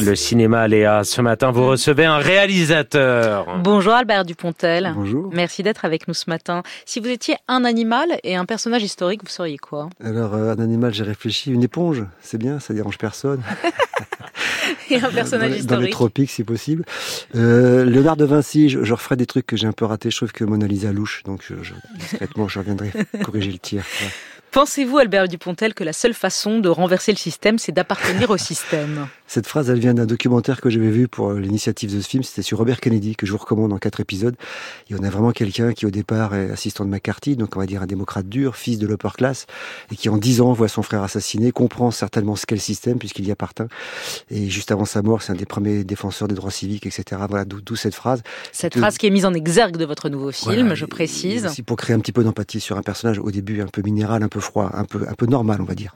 Le cinéma, Léa. Ce matin, vous recevez un réalisateur. Bonjour Albert Dupontel. Bonjour. Merci d'être avec nous ce matin. Si vous étiez un animal et un personnage historique, vous seriez quoi? Alors, euh, un animal, j'ai réfléchi. Une éponge, c'est bien, ça dérange personne. et un personnage dans, historique? Dans les tropiques, si possible. Euh, Léonard de Vinci, je, je, referai des trucs que j'ai un peu ratés. Je trouve que Mona Lisa louche, donc je, je, discrètement, je reviendrai corriger le tir. Ouais. Pensez-vous, Albert Dupontel, que la seule façon de renverser le système, c'est d'appartenir au système? Cette phrase, elle vient d'un documentaire que j'avais vu pour l'initiative de ce film. C'était sur Robert Kennedy, que je vous recommande en quatre épisodes. Et on a vraiment quelqu'un qui, au départ, est assistant de McCarthy, donc on va dire un démocrate dur, fils de l'upper class, et qui, en dix ans, voit son frère assassiné, comprend certainement ce qu'est le système, puisqu'il y appartient. Et juste avant sa mort, c'est un des premiers défenseurs des droits civiques, etc. Voilà, d'où cette phrase. Cette phrase qui est mise en exergue de votre nouveau film, voilà, je précise. Aussi pour créer un petit peu d'empathie sur un personnage, au début, un peu minéral, un peu froid, un peu, un peu normal, on va dire.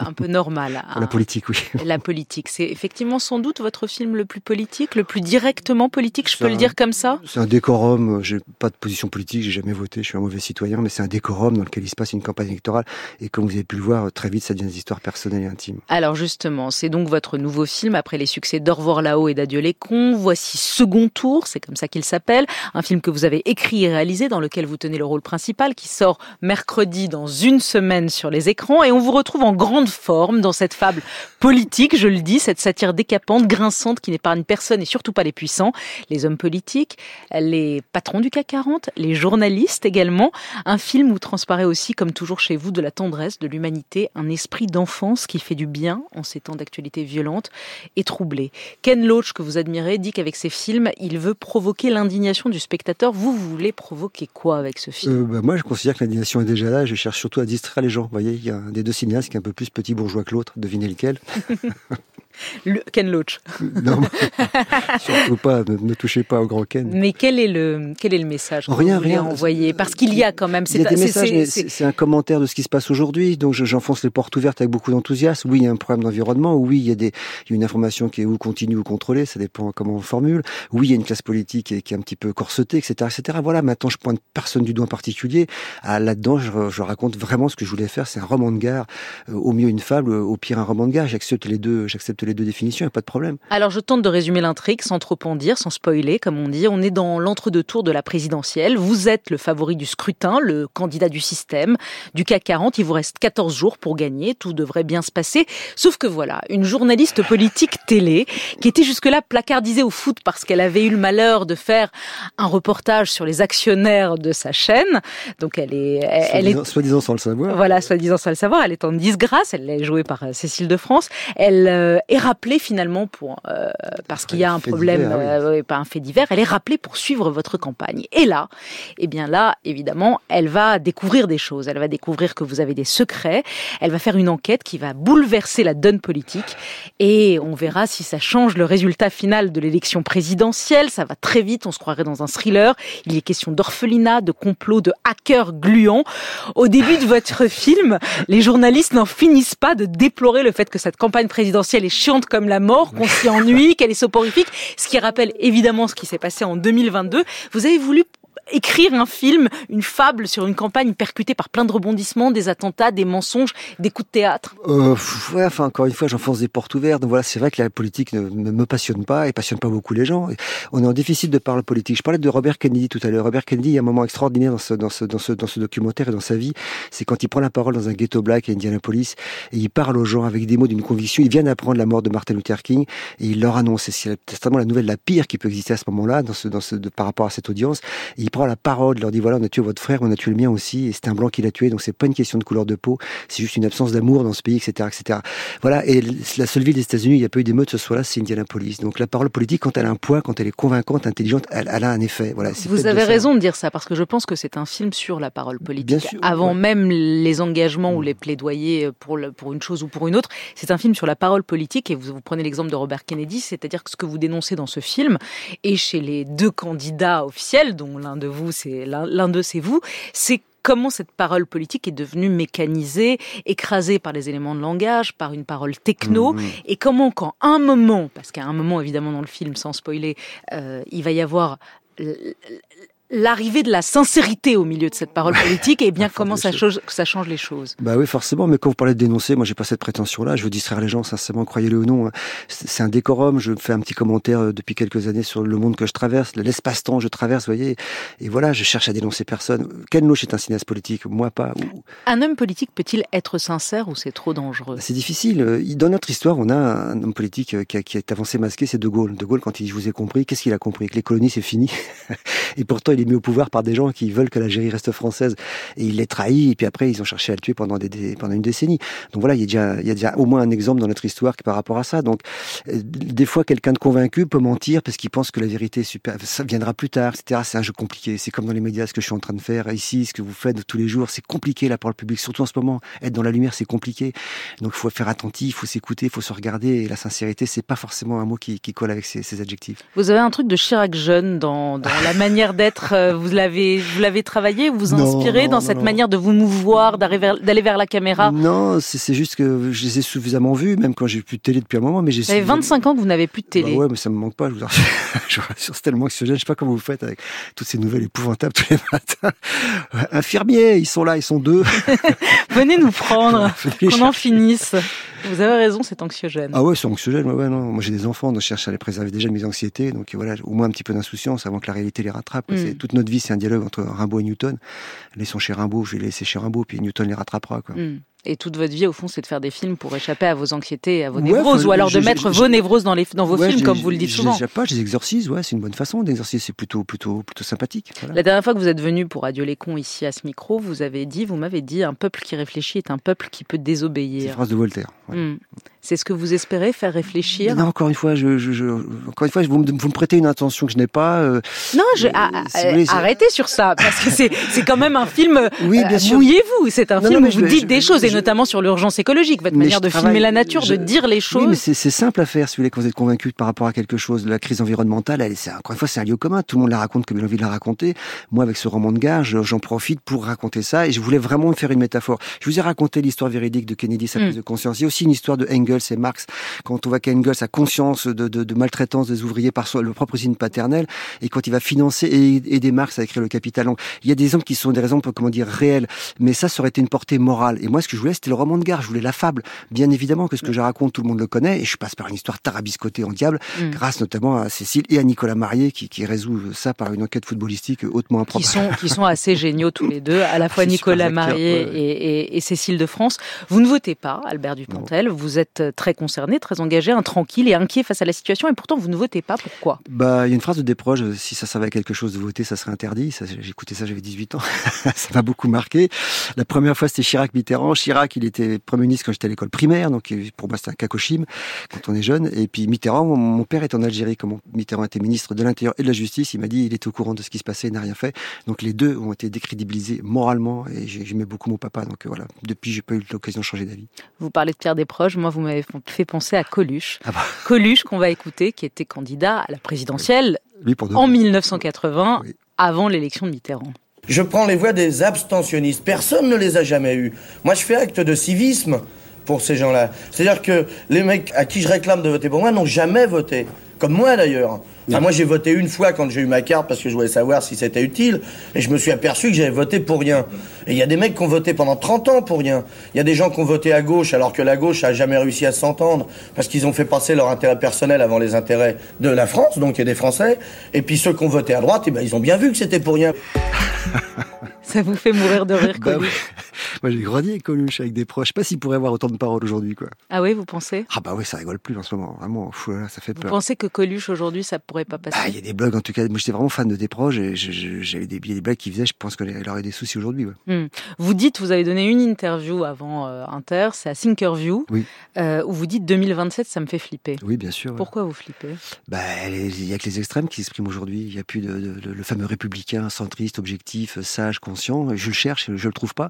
un peu normal. Pour la politique, oui. La politique, c'est effectivement sans doute votre film le plus politique, le plus directement politique, je peux un, le dire comme ça? C'est un décorum, j'ai pas de position politique, j'ai jamais voté, je suis un mauvais citoyen, mais c'est un décorum dans lequel il se passe une campagne électorale. Et comme vous avez pu le voir, très vite, ça devient des histoires personnelles et intimes. Alors justement, c'est donc votre nouveau film, après les succès d'Au revoir là-haut et d'Adieu les cons. Voici Second Tour, c'est comme ça qu'il s'appelle. Un film que vous avez écrit et réalisé, dans lequel vous tenez le rôle principal, qui sort mercredi dans une semaine sur les écrans. Et on vous retrouve en grande forme dans cette fable politique, je le dis, cette satire décapante, grinçante, qui n'épargne personne et surtout pas les puissants, les hommes politiques, les patrons du CAC 40, les journalistes également. Un film où transparaît aussi, comme toujours chez vous, de la tendresse, de l'humanité, un esprit d'enfance qui fait du bien en ces temps d'actualité violente et troublée. Ken Loach, que vous admirez, dit qu'avec ses films, il veut provoquer l'indignation du spectateur. Vous, voulez provoquer quoi avec ce film? Euh, bah, Moi, je considère que l'indignation est déjà là. Je cherche surtout à distraire les gens. Vous voyez, il y a des deux cinéastes qui est un peu plus petit bourgeois que l'autre. Devinez lequel le Ken Loach. Non, surtout pas. Ne, ne, touchez pas au grand Ken. Mais quel est le quel est le message que rien, vous rien. envoyer? Parce qu'il y a quand même. Il y a des messages, c'est un commentaire de ce qui se passe aujourd'hui. Donc j'enfonce les portes ouvertes avec beaucoup d'enthousiasme. Oui, il y a un problème d'environnement. Oui, il y a des il y a une information qui est ou continue ou contrôlée. Ça dépend comment on formule. Oui, il y a une classe politique qui est, qui est un petit peu corsetée, etc., etc. Voilà. Maintenant, je pointe personne du doigt en particulier. Ah, Là-dedans, je, je, raconte vraiment ce que je voulais faire. C'est un roman de gare. Euh, au mieux une fable, au pire un roman de gare. J'accepte les deux. J'accepte les deux définitions. Pas de problème. Alors je tente de résumer l'intrigue sans trop en dire, sans spoiler, comme on dit. On est dans l'entre-deux-tours de la présidentielle. Vous êtes le favori du scrutin, le candidat du système, du CAC 40. Il vous reste 14 jours pour gagner. Tout devrait bien se passer. Sauf que voilà, une journaliste politique télé qui était jusque-là placardisée au foot parce qu'elle avait eu le malheur de faire un reportage sur les actionnaires de sa chaîne. Donc elle est, elle, est soi-disant sans le savoir. Voilà, soi-disant sans le savoir. Elle est en disgrâce. Elle est jouée par Cécile de France. Elle euh, est rappelée finalement pour euh, parce qu'il y a un problème, divers, euh, oui. pas un fait divers. Elle est rappelée pour suivre votre campagne. Et là, eh bien là, évidemment, elle va découvrir des choses. Elle va découvrir que vous avez des secrets. Elle va faire une enquête qui va bouleverser la donne politique. Et on verra si ça change le résultat final de l'élection présidentielle. Ça va très vite. On se croirait dans un thriller. Il est question d'orphelinat, de complot, de hackers gluants. Au début de votre film, les journalistes n'en finissent pas de déplorer le fait que cette campagne présidentielle est comme la mort, qu'on s'y ennuie, qu'elle est soporifique, ce qui rappelle évidemment ce qui s'est passé en 2022. Vous avez voulu écrire un film, une fable sur une campagne percutée par plein de rebondissements, des attentats, des mensonges, des coups de théâtre? Euh, Ouais, enfin encore une fois, j'enfonce des portes ouvertes. Donc voilà, c'est vrai que la politique ne, me passionne pas et passionne pas beaucoup les gens. On est en déficit de parole politique. Je parlais de Robert Kennedy tout à l'heure. Robert Kennedy, il y a un moment extraordinaire dans ce, dans ce, dans ce, dans ce documentaire et dans sa vie, c'est quand il prend la parole dans un ghetto black à Indianapolis et il parle aux gens avec des mots d'une conviction. Il vient d'apprendre la mort de Martin Luther King et il leur annonce, c'est tellement la nouvelle la pire qui peut exister à ce moment-là, dans ce, dans ce, par rapport à cette audience. Prend la parole, leur dit voilà, on a tué votre frère, on a tué le mien aussi, et c'est un blanc qui l'a tué, donc c'est pas une question de couleur de peau, c'est juste une absence d'amour dans ce pays, etc., etc. Voilà, et la seule ville des États-Unis, il n'y a pas eu d'émeute ce soir-là, c'est Indianapolis. Donc la parole politique, quand elle a un poids, quand elle est convaincante, intelligente, elle, elle a un effet. Voilà. Vous avez de raison de dire ça, parce que je pense que c'est un film sur la parole politique. Sûr, Avant ouais. même les engagements mmh. ou les plaidoyers pour, le, pour une chose ou pour une autre, c'est un film sur la parole politique, et vous, vous prenez l'exemple de Robert Kennedy, c'est-à-dire que ce que vous dénoncez dans ce film, et chez les deux candidats officiels, dont l'un de vous, c'est l'un d'eux, c'est vous, c'est comment cette parole politique est devenue mécanisée, écrasée par les éléments de langage, par une parole techno, mmh. et comment quand un moment, parce qu'à un moment évidemment dans le film, sans spoiler, euh, il va y avoir l'arrivée de la sincérité au milieu de cette parole politique et bien comment ça change, ça change les choses? Bah oui, forcément. Mais quand vous parlez de dénoncer, moi, j'ai pas cette prétention-là. Je veux distraire les gens, sincèrement, croyez-le ou non. Hein. C'est un décorum. Je fais un petit commentaire euh, depuis quelques années sur le monde que je traverse, l'espace-temps que je traverse, vous voyez. Et voilà, je cherche à dénoncer personne. Ken Loach est un cinéaste politique, moi pas. Un homme politique peut-il être sincère ou c'est trop dangereux? C'est difficile. Euh, dans notre histoire, on a un homme politique euh, qui, a, qui est avancé masqué, c'est De Gaulle. De Gaulle, quand il dit je vous ai compris, qu'est-ce qu'il a compris? Que les colonies, c'est fini. et pourtant, il est mis au pouvoir par des gens qui veulent que l'Algérie reste française. Et il les trahit, et puis après, ils ont cherché à le tuer pendant, une décennie. Donc voilà, il y, a déjà, au moins un exemple dans notre histoire par rapport à ça. Donc, euh, des fois, quelqu'un de convaincu peut mentir parce qu'il pense que la vérité super, ça viendra plus tard, etc. C'est un jeu compliqué. C'est comme dans les médias, ce que je suis en train de faire ici, ce que vous faites tous les jours. C'est compliqué, la parole publique. Surtout en ce moment, être dans la lumière, c'est compliqué. Donc, il faut faire attentif, il faut s'écouter, il faut se regarder. Et la sincérité, c'est pas forcément un mot qui, colle avec ces, adjectifs. Vous avez un truc de Chirac jeune dans la manière d'être. Euh, vous l'avez, vous l'avez travaillé, vous vous inspirez dans cette manière de vous mouvoir, d'aller vers, la caméra. Non, c'est juste que je les ai suffisamment vus, même quand j'ai plus de télé depuis un moment. Mais j'ai. Ça fait 25 ans que vous n'avez plus de télé. Bah ouais, mais ça me manque pas. Je vous rassure, je vous rassure c'est tellement anxiogène. Je sais pas comment vous faites avec toutes ces nouvelles épouvantables tous les matins. Infirmiers, ils sont là, ils sont deux. Venez nous prendre, qu'on en finisse. Vous avez raison, c'est anxiogène. Ah ouais, c'est anxiogène. Ouais, ouais, non. Moi, j'ai des enfants, donc je cherche à les préserver déjà de mes anxiétés. Donc voilà, au moins un petit peu d'insouciance avant que la réalité les rattrape. Mm. Toute notre vie, c'est un dialogue entre Rimbaud et Newton. Sont chez Rimbaud, je vais les laisser chez Rimbaud, puis Newton les rattrapera. Quoi. Mm. Et toute votre vie, au fond, c'est de faire des films pour échapper à vos anxiétés, à vos névroses, ou alors de mettre vos névroses dans, les, dans vos films, comme vous le dites souvent. Je pas, je les exorcise, ouais, c'est une bonne façon d'exorciser, c'est plutôt, plutôt, plutôt sympathique. La dernière fois que vous êtes venu pour Radio Les Cons ici à ce micro, vous avez dit, vous m'avez dit, un peuple qui réfléchit est un peuple qui peut désobéir. C'est phrase de Voltaire. Hmm. C'est ce que vous espérez, faire réfléchir Non, encore une fois, je, je, encore une fois, vous me, vous me prêtez une intention que je n'ai pas. Euh, non, je, ah, euh, arrêtez sur ça, parce que c'est quand même un film. Oui, bien euh, sûr. Mouillez-vous, c'est un film où vous dites des choses, et notamment sur l'urgence écologique, votre manière de filmer la nature, de dire les choses. Oui, mais c'est simple à faire, si vous voulez, quand vous êtes convaincu par rapport à quelque chose. La crise environnementale, elle, encore une fois, c'est un lieu commun. Tout le monde la raconte comme il a envie de la raconter. Moi, avec ce roman de gare, j'en profite pour raconter ça, et je voulais vraiment faire une métaphore. Je vous ai raconté l'histoire véridique de Kennedy, sa hmm. prise de conscience. Il y a aussi une histoire de Engels et Marx quand on voit qu'Engels a conscience de, de, de, maltraitance des ouvriers par son, le propre usine paternelle, et quand il va financer et aider Marx à écrire le Capital. Donc, il y a des exemples qui sont des exemples, comment dire, réels, mais ça, ça aurait été une portée morale. Et moi, ce que je voulais, c'était le roman de gare, je voulais la fable. Bien évidemment que ce que je raconte, tout le monde le connaît, et je passe par une histoire tarabiscotée en diable, mm. grâce notamment à Cécile et à Nicolas Marié, qui, qui résout ça par une enquête footballistique hautement improbable. Qui sont, qui sont assez géniaux tous les deux, à la fois Nicolas Marié et, et, et, Cécile de France. Vous ne votez pas, Albert Dupontel, vous êtes très concerné, très engagé, intranquille et inquiet face à la situation, et pourtant vous ne votez pas. Pourquoi? Bah, il y a une phrase de Desproges si ça servait à quelque chose de voter, ça serait interdit. Écouté ça, j'avais 18 ans. ça m'a beaucoup marqué. La première fois, c'était Chirac-Mitterrand. Chirac, il était premier ministre quand j'étais à l'école primaire, donc pour moi, c'était un cacochime quand on est jeune. Et puis Mitterrand, mon père est en Algérie, comme Mitterrand était ministre de l'Intérieur et de la Justice, il m'a dit il était au courant de ce qui se passait, il n'a rien fait. Donc les deux ont été décrédibilisés moralement, et j'aimais beaucoup mon papa. Donc voilà, depuis, j'ai pas eu l'occasion de changer d'avis. Vous parlez de Pierre Desproges, moi, vous m'avez fait penser à Coluche. Ah bah. Coluche, qu'on va écouter, qui était candidat à la présidentielle en 1980, avant l'élection de Mitterrand. Je prends les voix des abstentionnistes. Personne ne les a jamais eus. Moi, je fais acte de civisme pour ces gens-là. C'est-à-dire que les mecs à qui je réclame de voter pour moi n'ont jamais voté. Comme moi d'ailleurs. Enfin, moi j'ai voté une fois quand j'ai eu ma carte parce que je voulais savoir si c'était utile et je me suis aperçu que j'avais voté pour rien. Et il y a des mecs qui ont voté pendant 30 ans pour rien. Il y a des gens qui ont voté à gauche alors que la gauche a jamais réussi à s'entendre parce qu'ils ont fait passer leur intérêt personnel avant les intérêts de la France, donc il y a des Français. Et puis ceux qui ont voté à droite, eh ben, ils ont bien vu que c'était pour rien. Ça vous fait mourir de rire, bah Coluche Moi, j'ai grandi avec Coluche, avec des proches. Je sais pas s'il pourrait avoir autant de paroles aujourd'hui, quoi. Ah oui, vous pensez? Ah bah oui, ça rigole plus en ce moment. Vraiment, ça fait peur. Vous pensez que Coluche aujourd'hui, ça pourrait pas passer? Bah, Il y a des blogs, en tout cas. Moi, j'étais vraiment fan de des proches. Et j'avais des, des blagues qui faisaient. Je pense qu'il aurait des soucis aujourd'hui. Hmm. Vous dites, vous avez donné une interview avant euh, Inter, c'est à Thinkerview, oui. euh, où vous dites 2027, ça me fait flipper. Oui, bien sûr. Pourquoi vous flippez? Bah, il y a que les extrêmes qui s'expriment aujourd'hui. Il n'y a plus de, le fameux républicain, centriste, objectif, sage, conscient. Je le cherche, je le trouve pas.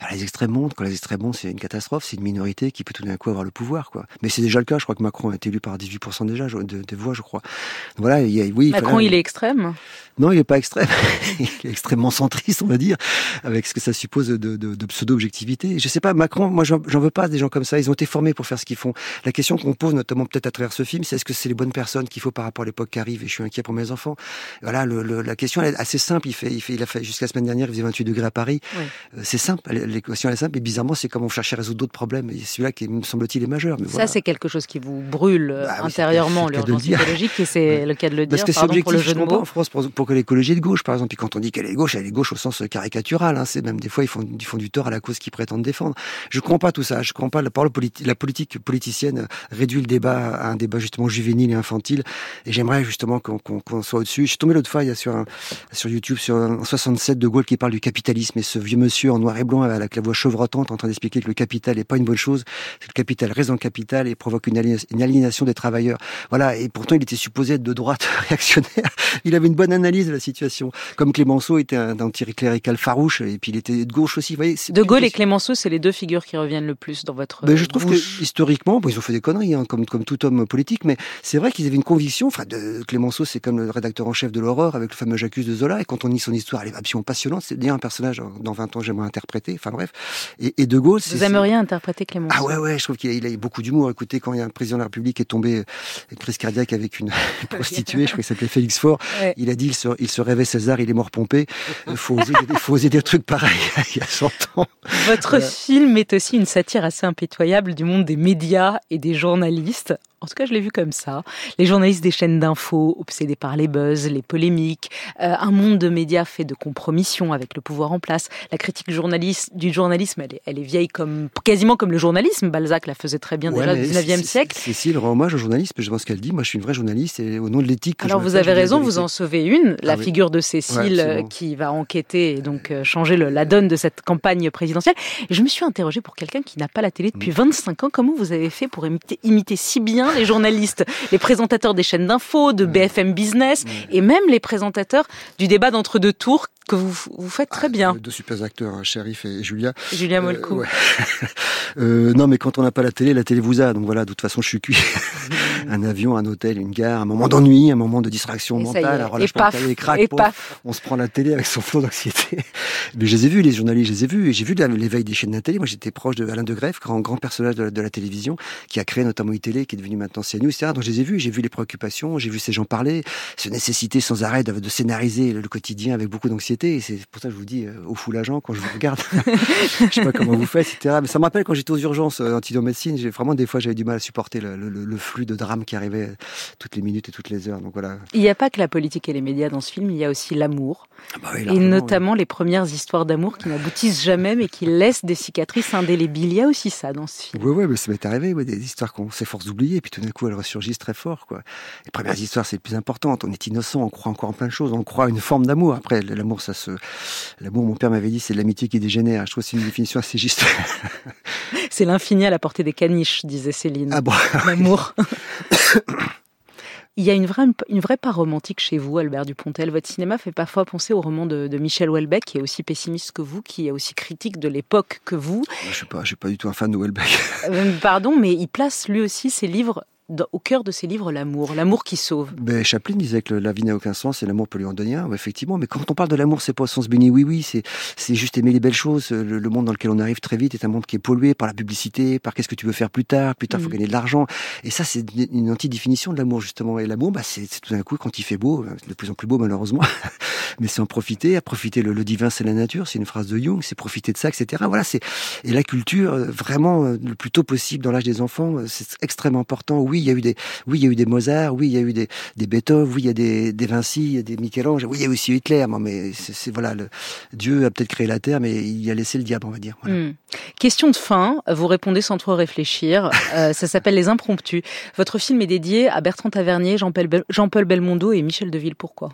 Alors, les extrêmes montent. Quand les extrêmes montent, c'est une catastrophe. C'est une minorité qui peut tout d'un coup avoir le pouvoir, quoi. Mais c'est déjà le cas. Je crois que Macron a été élu par 18% déjà de, voix, je crois. Voilà. Il y a, oui. Macron, il est extrême. Non, il n'est pas extrême. il est extrêmement centriste, on va dire, avec ce que ça suppose de, de, de pseudo-objectivité. Je sais pas, Macron, moi, j'en veux pas des gens comme ça. Ils ont été formés pour faire ce qu'ils font. La question qu'on pose, notamment peut-être à travers ce film, c'est est-ce que c'est les bonnes personnes qu'il faut par rapport à l'époque qui arrive? Et je suis inquiet pour mes enfants. Voilà, le, la question elle est assez simple. Il fait, il fait, il a fait jusqu'à la semaine dernière, il faisait 28 degrés à Paris. Euh, c'est simple. L'équation elle est simple. Et bizarrement, c'est comme on cherche à résoudre d'autres problèmes. Et celui-là qui me semble-t-il est majeur. Mais ça, c'est quelque chose qui vous brûle bah intérieurement, l'urgence écologique, et c'est le cas de le dire. Parce que c'est objectif, pour en France pour, pour que l'écologie est de gauche, par exemple. Puis quand on dit qu'elle est gauche, elle est gauche au sens caricatural. Hein. C'est même des fois ils font, ils font du tort à la cause qu'ils prétendent défendre. Je comprends pas tout ça. Je comprends pas la parole politique, la politique politicienne réduit le débat à un débat justement juvénile et infantile. Et j'aimerais justement qu'on soit au-dessus. Je suis tombé l'autre fois, il y a sur sur YouTube, sur un 67 de Gaulle qui parle du capitalisme et ce vieux monsieur en noir et blanc avec la voix chevrotante en train d'expliquer que le capital n'est pas une bonne chose. Que le capital reste dans le capital et provoque une, aliénation des travailleurs. Voilà. Et pourtant, il était supposé être de droite réactionnaire. Il avait une bonne analyse de la situation. Comme Clémenceau était un anticlérical farouche et puis il était de gauche aussi. Vous voyez, de Gaulle et Clémenceau, c'est les deux figures qui reviennent le plus dans votre. Ben, je trouve que historiquement, bon, ils ont fait des conneries, hein, comme, comme tout homme politique, mais c'est vrai qu'ils avaient une conviction. Enfin, de Clémenceau, c'est comme le rédacteur en chef de l'horreur avec le fameux J'accuse de Zola. Et quand on lit son histoire, elle est absolument passionnante. C'est bien un personnage dans 20 ans j'aimerais interpréter. Enfin bref. Et, et de Gaulle, vous aimeriez interpréter Clémenceau? Ah ouais, ouais. Je trouve qu'il a, il a beaucoup d'humour. Écoutez, quand il y a un président de la République qui est tombé une crise cardiaque avec une prostituée, je crois qu'il s'appelait Félix Faure, il a dit se, il se rêvait César, il est mort pompé. Il faut oser, faut oser des trucs pareils il y a 100 ans. Votre film est aussi une satire assez impitoyable du monde des médias et des journalistes. En tout cas, je l'ai vu comme ça. Les journalistes des chaînes d'infos, obsédés par les buzz, les polémiques, euh, un monde de médias fait de compromissions avec le pouvoir en place. La critique journaliste, du journalisme, elle est, elle est vieille comme quasiment comme le journalisme. Balzac la faisait très bien déjà au 19e siècle. Cécile rend hommage au journalisme, je pense qu'elle dit. Moi, je suis une vraie journaliste et au nom de l'éthique. Alors, vous avez raison, vous en sauvez une, la ah figure de Cécile euh, qui va enquêter et donc euh, changer le, la donne de cette campagne présidentielle. Et je me suis interrogée pour quelqu'un qui n'a pas la télé depuis 25 mm. ans, comment vous avez fait pour imiter, imiter si bien les journalistes, les présentateurs des chaînes d'infos, de BFM Business, et même les présentateurs du débat d'entre deux tours que vous, vous faites très ah, bien. Deux super acteurs, hein, Sheriff et Julia. Julia euh, Molko. Euh, non, mais quand on n'a pas la télé, la télé vous a. Donc voilà, de toute façon, je suis cuit. un avion, un hôtel, une gare, un moment d'ennui, un moment de distraction mentale, un et paf. on se prend la télé avec son flot d'anxiété. mais je les ai vus, les journalistes, je les ai vus. Et j'ai vu l'éveil des chaînes de la télé. Moi, j'étais proche de Alain de Greff, grand, grand personnage de la, télévision, qui a créé notamment iTélé, qui est devenu maintenant CNews, etc. Donc je les ai vus, j'ai vu les préoccupations, j'ai vu ces gens parler, ce nécessité sans arrêt de, de scénariser le quotidien avec beaucoup d'anxiété. Et c'est pour ça que je vous dis, euh, au foule agent, quand je vous regarde, je sais pas comment vous faites, etc. Mais ça me rappelle quand j'étais aux urgences euh, antidomédecine, j'ai vraiment des fois j'avais du mal à supporter le, le, le, flux de qui arrivait toutes les minutes et toutes les heures. Donc voilà. Il n'y a pas que la politique et les médias dans ce film, il y a aussi l'amour. Ah bah et notamment les premières histoires d'amour qui n'aboutissent jamais mais qui laissent des cicatrices indélébiles. Il y a aussi ça dans ce film. Oui, oui, mais ça m'est arrivé, ouais, des histoires qu'on s'efforce d'oublier, puis tout d'un coup elles ressurgissent très fort. Quoi. Les premières histoires, c'est le plus important. On est innocent, on croit encore en plein de choses, on croit à une forme d'amour. Après, l'amour, ça se. L'amour, mon père m'avait dit, c'est l'amitié qui dégénère. Je trouve que c'est une définition assez juste. c'est l'infini à la portée des caniches, disait Céline. Ah bon L'amour. Il y a une vraie, une vraie part romantique chez vous, Albert Dupontel. Votre cinéma fait parfois penser au roman de, Michel Houellebecq, qui est aussi pessimiste que vous, qui est aussi critique de l'époque que vous. Je ne suis, pas, suis pas du tout un fan de Houellebecq. Euh, pardon, mais il place lui aussi ses livres au cœur de ses livres l'amour, l'amour qui sauve. Ben, Chaplin disait que la vie n'a aucun sens, c'est l'amour peut lui en donner un, effectivement. Mais quand on parle de l'amour, c'est pas au sens béni, oui, oui, c'est, juste aimer les belles choses. Le, monde dans lequel on arrive très vite est un monde qui est pollué par la publicité, par qu'est-ce que tu veux faire plus tard, plus tard, il faut mm. gagner de l'argent. Et ça, c'est une anti-définition de l'amour, justement. Et l'amour, bah, c'est, tout d'un coup, quand il fait beau, euh, de plus en plus beau, malheureusement, mais c'est en profiter, à profiter le, divin, c'est la nature, c'est une phrase de Jung, c'est profiter de ça, etc. Voilà, c'est, et la culture, euh, vraiment, euh, le plus tôt possible dans l'âge des enfants, c'est extrêmement important. Oui, il y a eu des, oui, il y a eu des Mozart, oui, il y a eu des, des Beethoven, oui, il y a des, des Vinci, il y a des Michel-Ange, oui, il y a aussi Hitler. mais c'est voilà, le, Dieu a peut-être créé la terre, mais il a laissé le diable, on va dire. Hmm. Question de fin, vous répondez sans trop réfléchir. Euh, ça s'appelle Les Impromptus. Votre film est dédié à Bertrand Tavernier, Jean-Paul Belmondo et Michel Deville. Pourquoi?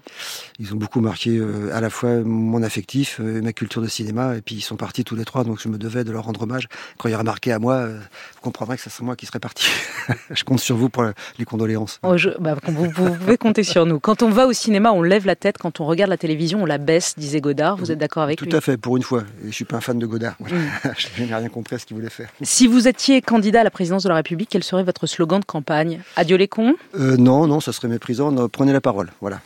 Ils ont beaucoup marqué euh, à la fois mon affectif euh, et ma culture de cinéma, et puis ils sont partis tous les trois, donc je me devais de leur rendre hommage. Quand il y aura marqué à moi, vous comprendrez que ça serait moi qui serais parti. je compte sur vous pour les condoléances. Oh, bah, vous, pouvez compter sur nous. Quand on va au cinéma, on lève la tête. Quand on regarde la télévision, on la baisse, disait Godard. Vous êtes d'accord avec Tout lui Tout à fait, pour une fois. Et je suis pas un fan de Godard. Mm. je n'ai rien compris à ce qu'il voulait faire. Si vous étiez candidat à la présidence de la République, quel serait votre slogan de campagne Adieu les cons euh, Non, non, ça serait méprisant. prenez la parole. Voilà.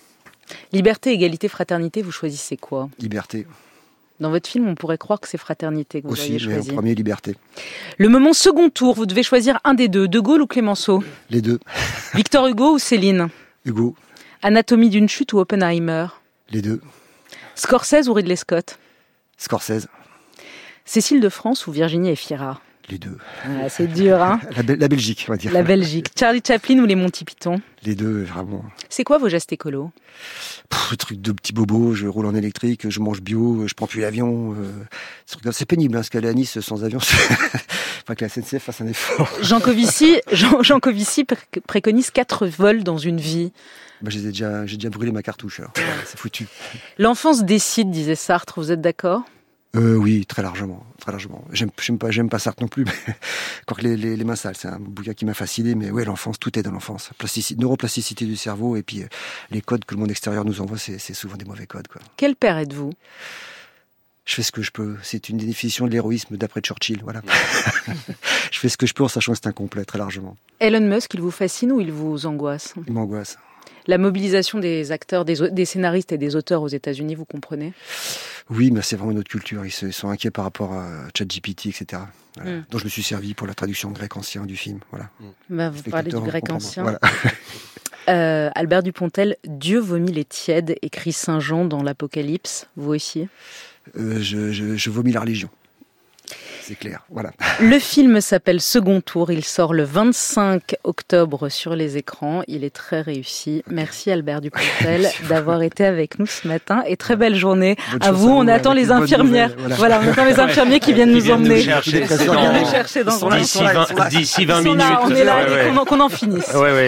Liberté, égalité, fraternité, vous choisissez quoi Liberté. Dans votre film, on pourrait croire que c'est fraternité que vous Aussi, auriez mais en choisi. premier, liberté. Le moment second tour, vous devez choisir un des deux, De Gaulle ou Clémenceau Les deux. Victor Hugo ou Céline Hugo. Anatomie d'une chute ou Oppenheimer Les deux. Scorsese ou Ridley Scott Scorsese. Cécile de France ou Virginie Efira Les deux. Ah, C'est dur, hein La, Bel- la Belgique, on va dire. La Belgique. Charlie Chaplin ou les Monty Python? Les deux, vraiment. C'est quoi vos gestes écolos le truc de petit bobo, je roule en électrique, je mange bio, je prends plus l'avion. euh, ce c'est pénible, hein, parce qu'aller à Nice sans avion, enfin que la SNCF fasse un effort. Jean Covici, Jean, Jean Covici pré- préconise quatre vols dans une vie. Bah, j'ai déjà, déjà brûlé ma cartouche, alors c'est foutu. L'enfance décide, disait Sartre, vous êtes d'accord? Euh, oui, très largement, très largement. J'aime, j'aime pas, j'aime pas Sartre non plus, mais encore que les, les, les mains sales, c'est un bouquin qui m'a fasciné. Mais ouais, l'enfance, tout est dans l'enfance. Plastici- neuroplasticité du cerveau et puis euh, les codes que le monde extérieur nous envoie, c'est, c'est souvent des mauvais codes. Quoi. Quel père êtes-vous? Je fais ce que je peux. C'est une définition de l'héroïsme d'après Churchill. Voilà. je fais ce que je peux en sachant que c'est incomplet, très largement. Elon Musk, il vous fascine ou il vous angoisse? Il m'angoisse. La mobilisation des acteurs, des, scénaristes et des auteurs aux États-Unis, vous comprenez? Oui, mais c'est vraiment une autre culture. Ils, se- ils sont inquiets par rapport à ChatGPT, etc. Voilà. Mm. dont je me suis servi pour la traduction grec ancien du film. Voilà. bah, Vous parlez du grec ancien. Voilà. Euh, Albert Dupontel, Dieu vomit les tièdes, écrit Saint Jean dans l'Apocalypse, vous aussi? Euh, je, je, je vomis la religion. C'est clair. Voilà. Le film s'appelle Second Tour, il sort le 25 octobre sur les écrans, il est très réussi. Merci Albert Dupontel d'avoir été avec nous ce matin et très belle journée Bonne à vous. On attend les infirmières. nouvelle, Voilà. on attend les infirmiers qui viennent Qui nous viennent emmener. D'ici 20, d'ici 20 Ils sont minutes. là, on est là, Ouais, ouais. qu'on en- finisse.